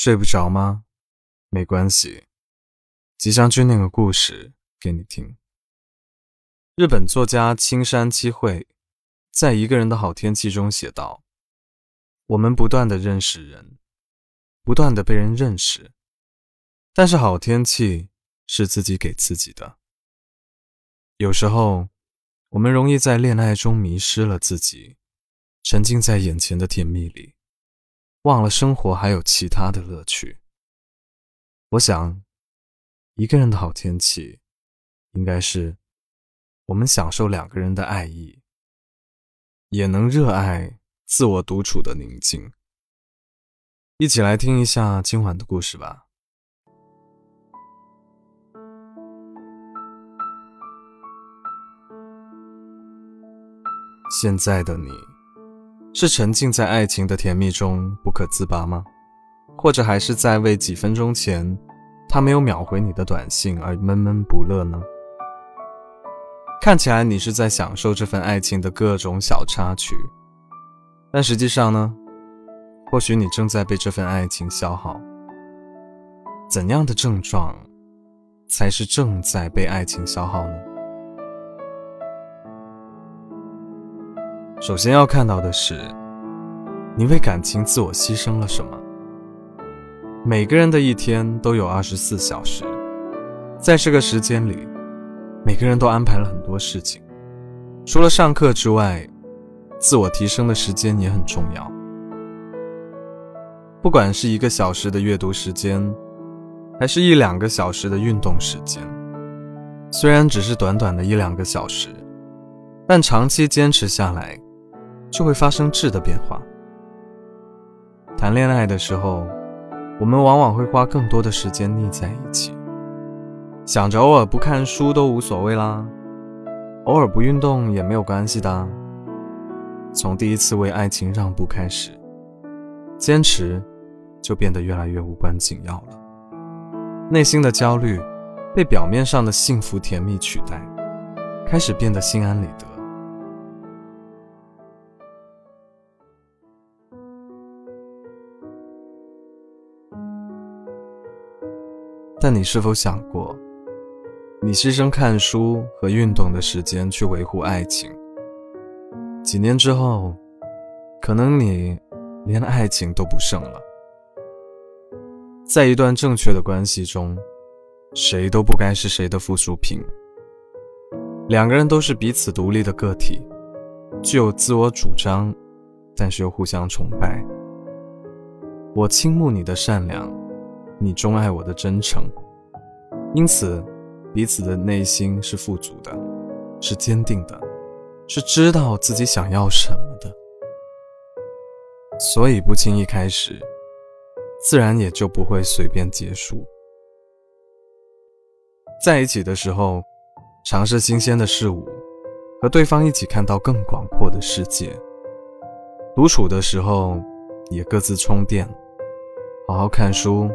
睡不着吗？没关系，即将君念个故事给你听。日本作家青山七惠在《一个人的好天气》中写道：“我们不断的认识人，不断的被人认识，但是好天气是自己给自己的。有时候，我们容易在恋爱中迷失了自己，沉浸在眼前的甜蜜里。”忘了生活还有其他的乐趣。我想，一个人的好天气，应该是我们享受两个人的爱意，也能热爱自我独处的宁静。一起来听一下今晚的故事吧。现在的你。是沉浸在爱情的甜蜜中不可自拔吗？或者还是在为几分钟前他没有秒回你的短信而闷闷不乐呢？看起来你是在享受这份爱情的各种小插曲，但实际上呢？或许你正在被这份爱情消耗。怎样的症状才是正在被爱情消耗呢？首先要看到的是，你为感情自我牺牲了什么？每个人的一天都有二十四小时，在这个时间里，每个人都安排了很多事情。除了上课之外，自我提升的时间也很重要。不管是一个小时的阅读时间，还是一两个小时的运动时间，虽然只是短短的一两个小时，但长期坚持下来。就会发生质的变化。谈恋爱的时候，我们往往会花更多的时间腻在一起，想着偶尔不看书都无所谓啦，偶尔不运动也没有关系的。从第一次为爱情让步开始，坚持就变得越来越无关紧要了。内心的焦虑被表面上的幸福甜蜜取代，开始变得心安理得。但你是否想过，你牺牲看书和运动的时间去维护爱情，几年之后，可能你连爱情都不剩了。在一段正确的关系中，谁都不该是谁的附属品。两个人都是彼此独立的个体，具有自我主张，但是又互相崇拜。我倾慕你的善良。你钟爱我的真诚，因此彼此的内心是富足的，是坚定的，是知道自己想要什么的，所以不轻易开始，自然也就不会随便结束。在一起的时候，尝试新鲜的事物，和对方一起看到更广阔的世界；独处的时候，也各自充电，好好看书。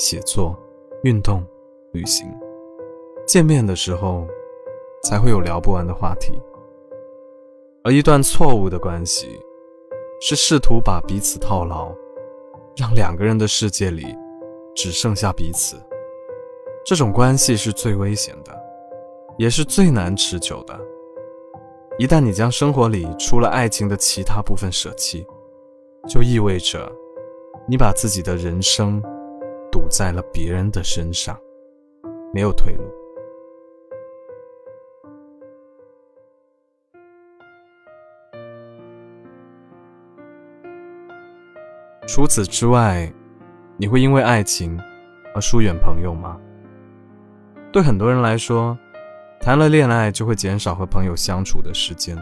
写作、运动、旅行，见面的时候才会有聊不完的话题。而一段错误的关系，是试图把彼此套牢，让两个人的世界里只剩下彼此。这种关系是最危险的，也是最难持久的。一旦你将生活里除了爱情的其他部分舍弃，就意味着你把自己的人生。在了别人的身上，没有退路。除此之外，你会因为爱情而疏远朋友吗？对很多人来说，谈了恋爱就会减少和朋友相处的时间。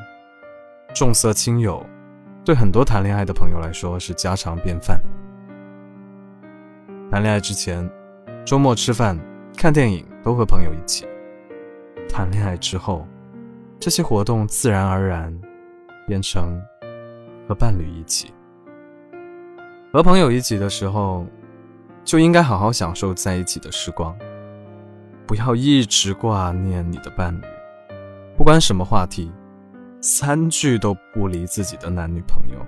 重色轻友，对很多谈恋爱的朋友来说是家常便饭。谈恋爱之前，周末吃饭、看电影都和朋友一起；谈恋爱之后，这些活动自然而然变成和伴侣一起。和朋友一起的时候，就应该好好享受在一起的时光，不要一直挂念你的伴侣。不管什么话题，三句都不离自己的男女朋友。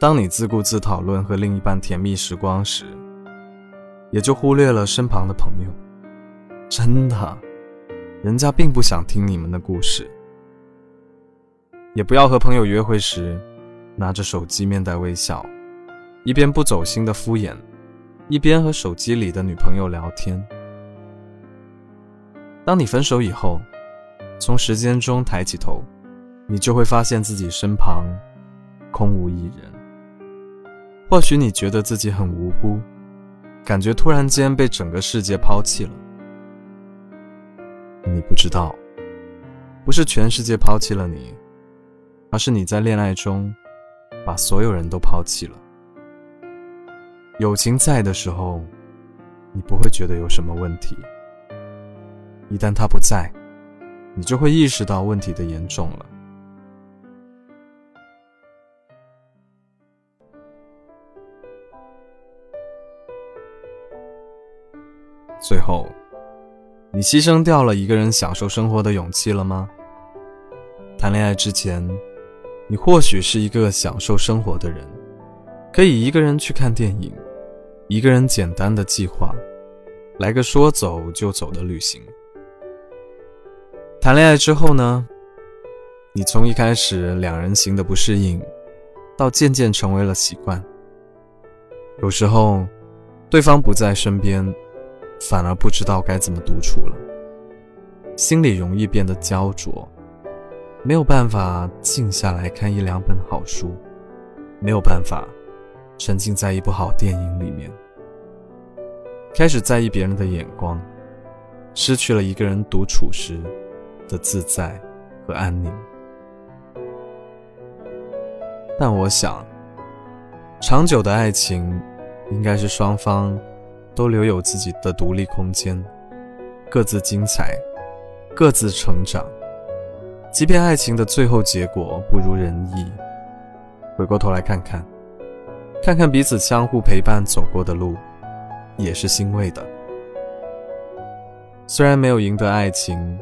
当你自顾自讨论和另一半甜蜜时光时，也就忽略了身旁的朋友。真的，人家并不想听你们的故事。也不要和朋友约会时，拿着手机面带微笑，一边不走心的敷衍，一边和手机里的女朋友聊天。当你分手以后，从时间中抬起头，你就会发现自己身旁空无一人。或许你觉得自己很无辜，感觉突然间被整个世界抛弃了。你不知道，不是全世界抛弃了你，而是你在恋爱中把所有人都抛弃了。友情在的时候，你不会觉得有什么问题；一旦他不在，你就会意识到问题的严重了。最后，你牺牲掉了一个人享受生活的勇气了吗？谈恋爱之前，你或许是一个享受生活的人，可以一个人去看电影，一个人简单的计划，来个说走就走的旅行。谈恋爱之后呢？你从一开始两人行的不适应，到渐渐成为了习惯。有时候，对方不在身边。反而不知道该怎么独处了，心里容易变得焦灼，没有办法静下来看一两本好书，没有办法沉浸在一部好电影里面，开始在意别人的眼光，失去了一个人独处时的自在和安宁。但我想，长久的爱情应该是双方。都留有自己的独立空间，各自精彩，各自成长。即便爱情的最后结果不如人意，回过头来看看，看看彼此相互陪伴走过的路，也是欣慰的。虽然没有赢得爱情，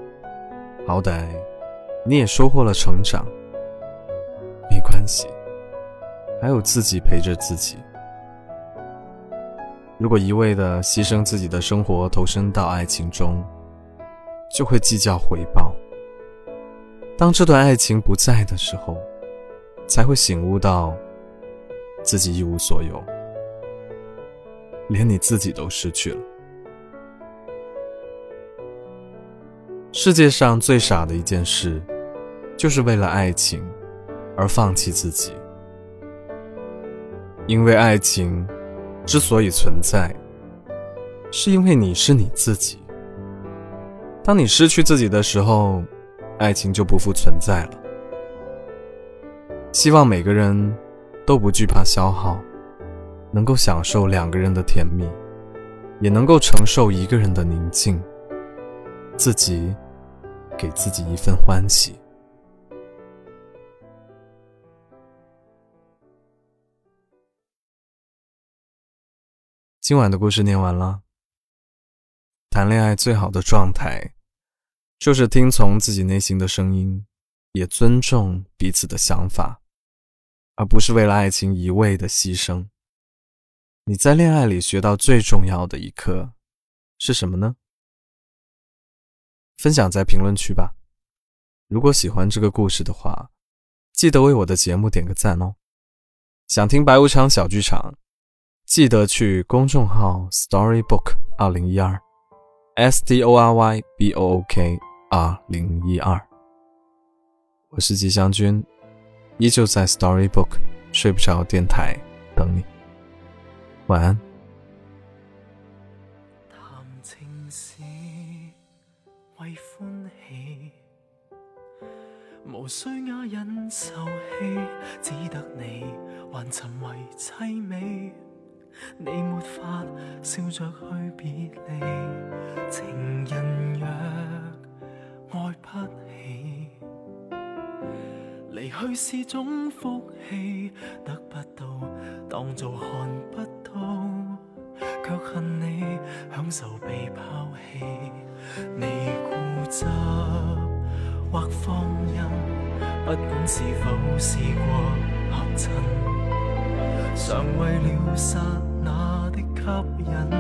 好歹你也收获了成长。没关系，还有自己陪着自己。如果一味的牺牲自己的生活投身到爱情中，就会计较回报。当这段爱情不在的时候，才会醒悟到自己一无所有，连你自己都失去了。世界上最傻的一件事，就是为了爱情而放弃自己，因为爱情。之所以存在，是因为你是你自己。当你失去自己的时候，爱情就不复存在了。希望每个人都不惧怕消耗，能够享受两个人的甜蜜，也能够承受一个人的宁静，自己给自己一份欢喜。今晚的故事念完了。谈恋爱最好的状态，就是听从自己内心的声音，也尊重彼此的想法，而不是为了爱情一味的牺牲。你在恋爱里学到最重要的一课是什么呢？分享在评论区吧。如果喜欢这个故事的话，记得为我的节目点个赞哦。想听白无常小剧场。记得去公众号 Storybook 二零一二，S T O R Y B O O K 二零一二。我是吉祥君，依旧在 Storybook 睡不着电台等你。晚安。无需哑忍受气，只得你还沉为凄美。你没法笑着去别离，情人若爱不起，离去是种福气，得不到当做看不到，却恨你享受被抛弃。你固执或放任，不管是否试过合衬。常为了刹那的吸引，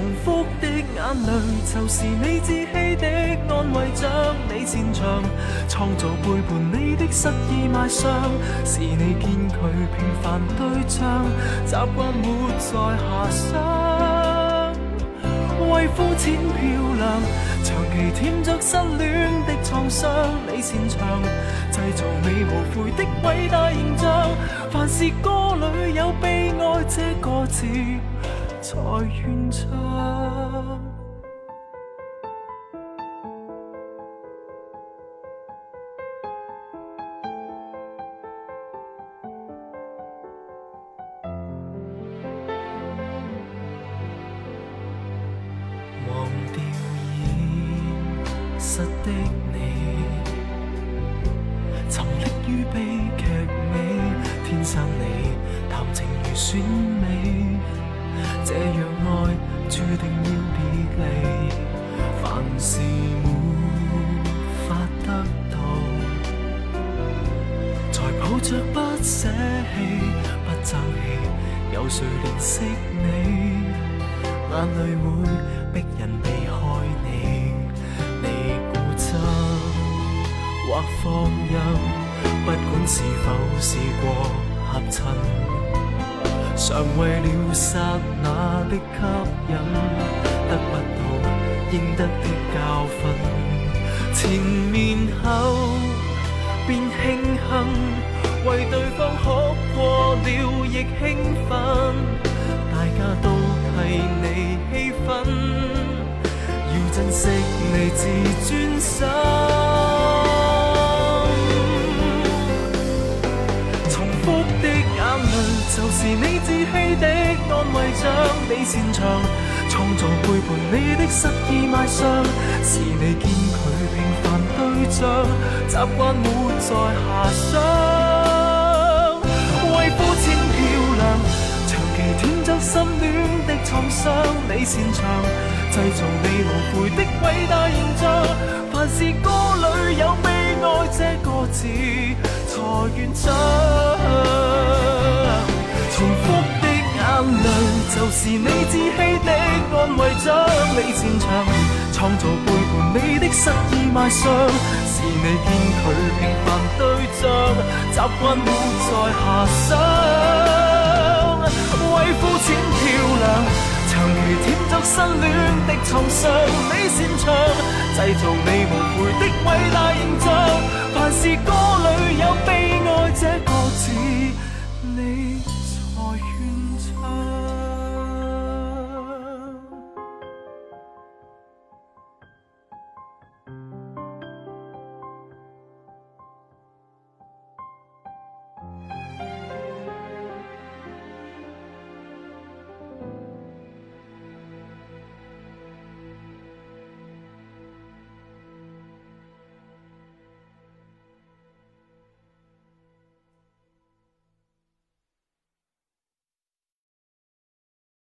重复的眼泪，就是你自欺的安慰，将你擅长创造背叛你的失意卖相，是你见佢平凡对象，习惯活在遐想，为肤浅漂亮，长期舔着失恋的创伤，你擅长制造你无悔的伟大形象，凡是歌里有悲哀这个字。才愿唱。忘掉现实的你，沉溺于悲剧美，天生你谈情如选美。这样爱注定要别离，凡事没法得到，才抱着不舍弃、不争气，有谁怜惜你？眼泪会逼人避开你，你固执或放任，不管是否试过合衬。常为了刹那的吸引，得不到应得的教训，前面后便庆幸，为对方哭过了亦兴奋，大家都替你气愤，要珍惜你自尊心。安慰，将你擅长创造背叛你的失意卖相，是你见佢平凡对象，习惯活在遐想，为肤浅漂亮，长期舔着心恋。的创伤，你擅长制造你无悔的伟大形象，凡是歌里有悲哀这个字。才愿唱。就是你自欺的安慰，将你擅长创造背叛你的失意卖相，是你见佢平凡对象，习惯活在遐想，为肤浅漂亮。长期舔着失恋的创伤，你擅长制造你无悔的伟大形象。凡是歌里有悲哀这个字，你。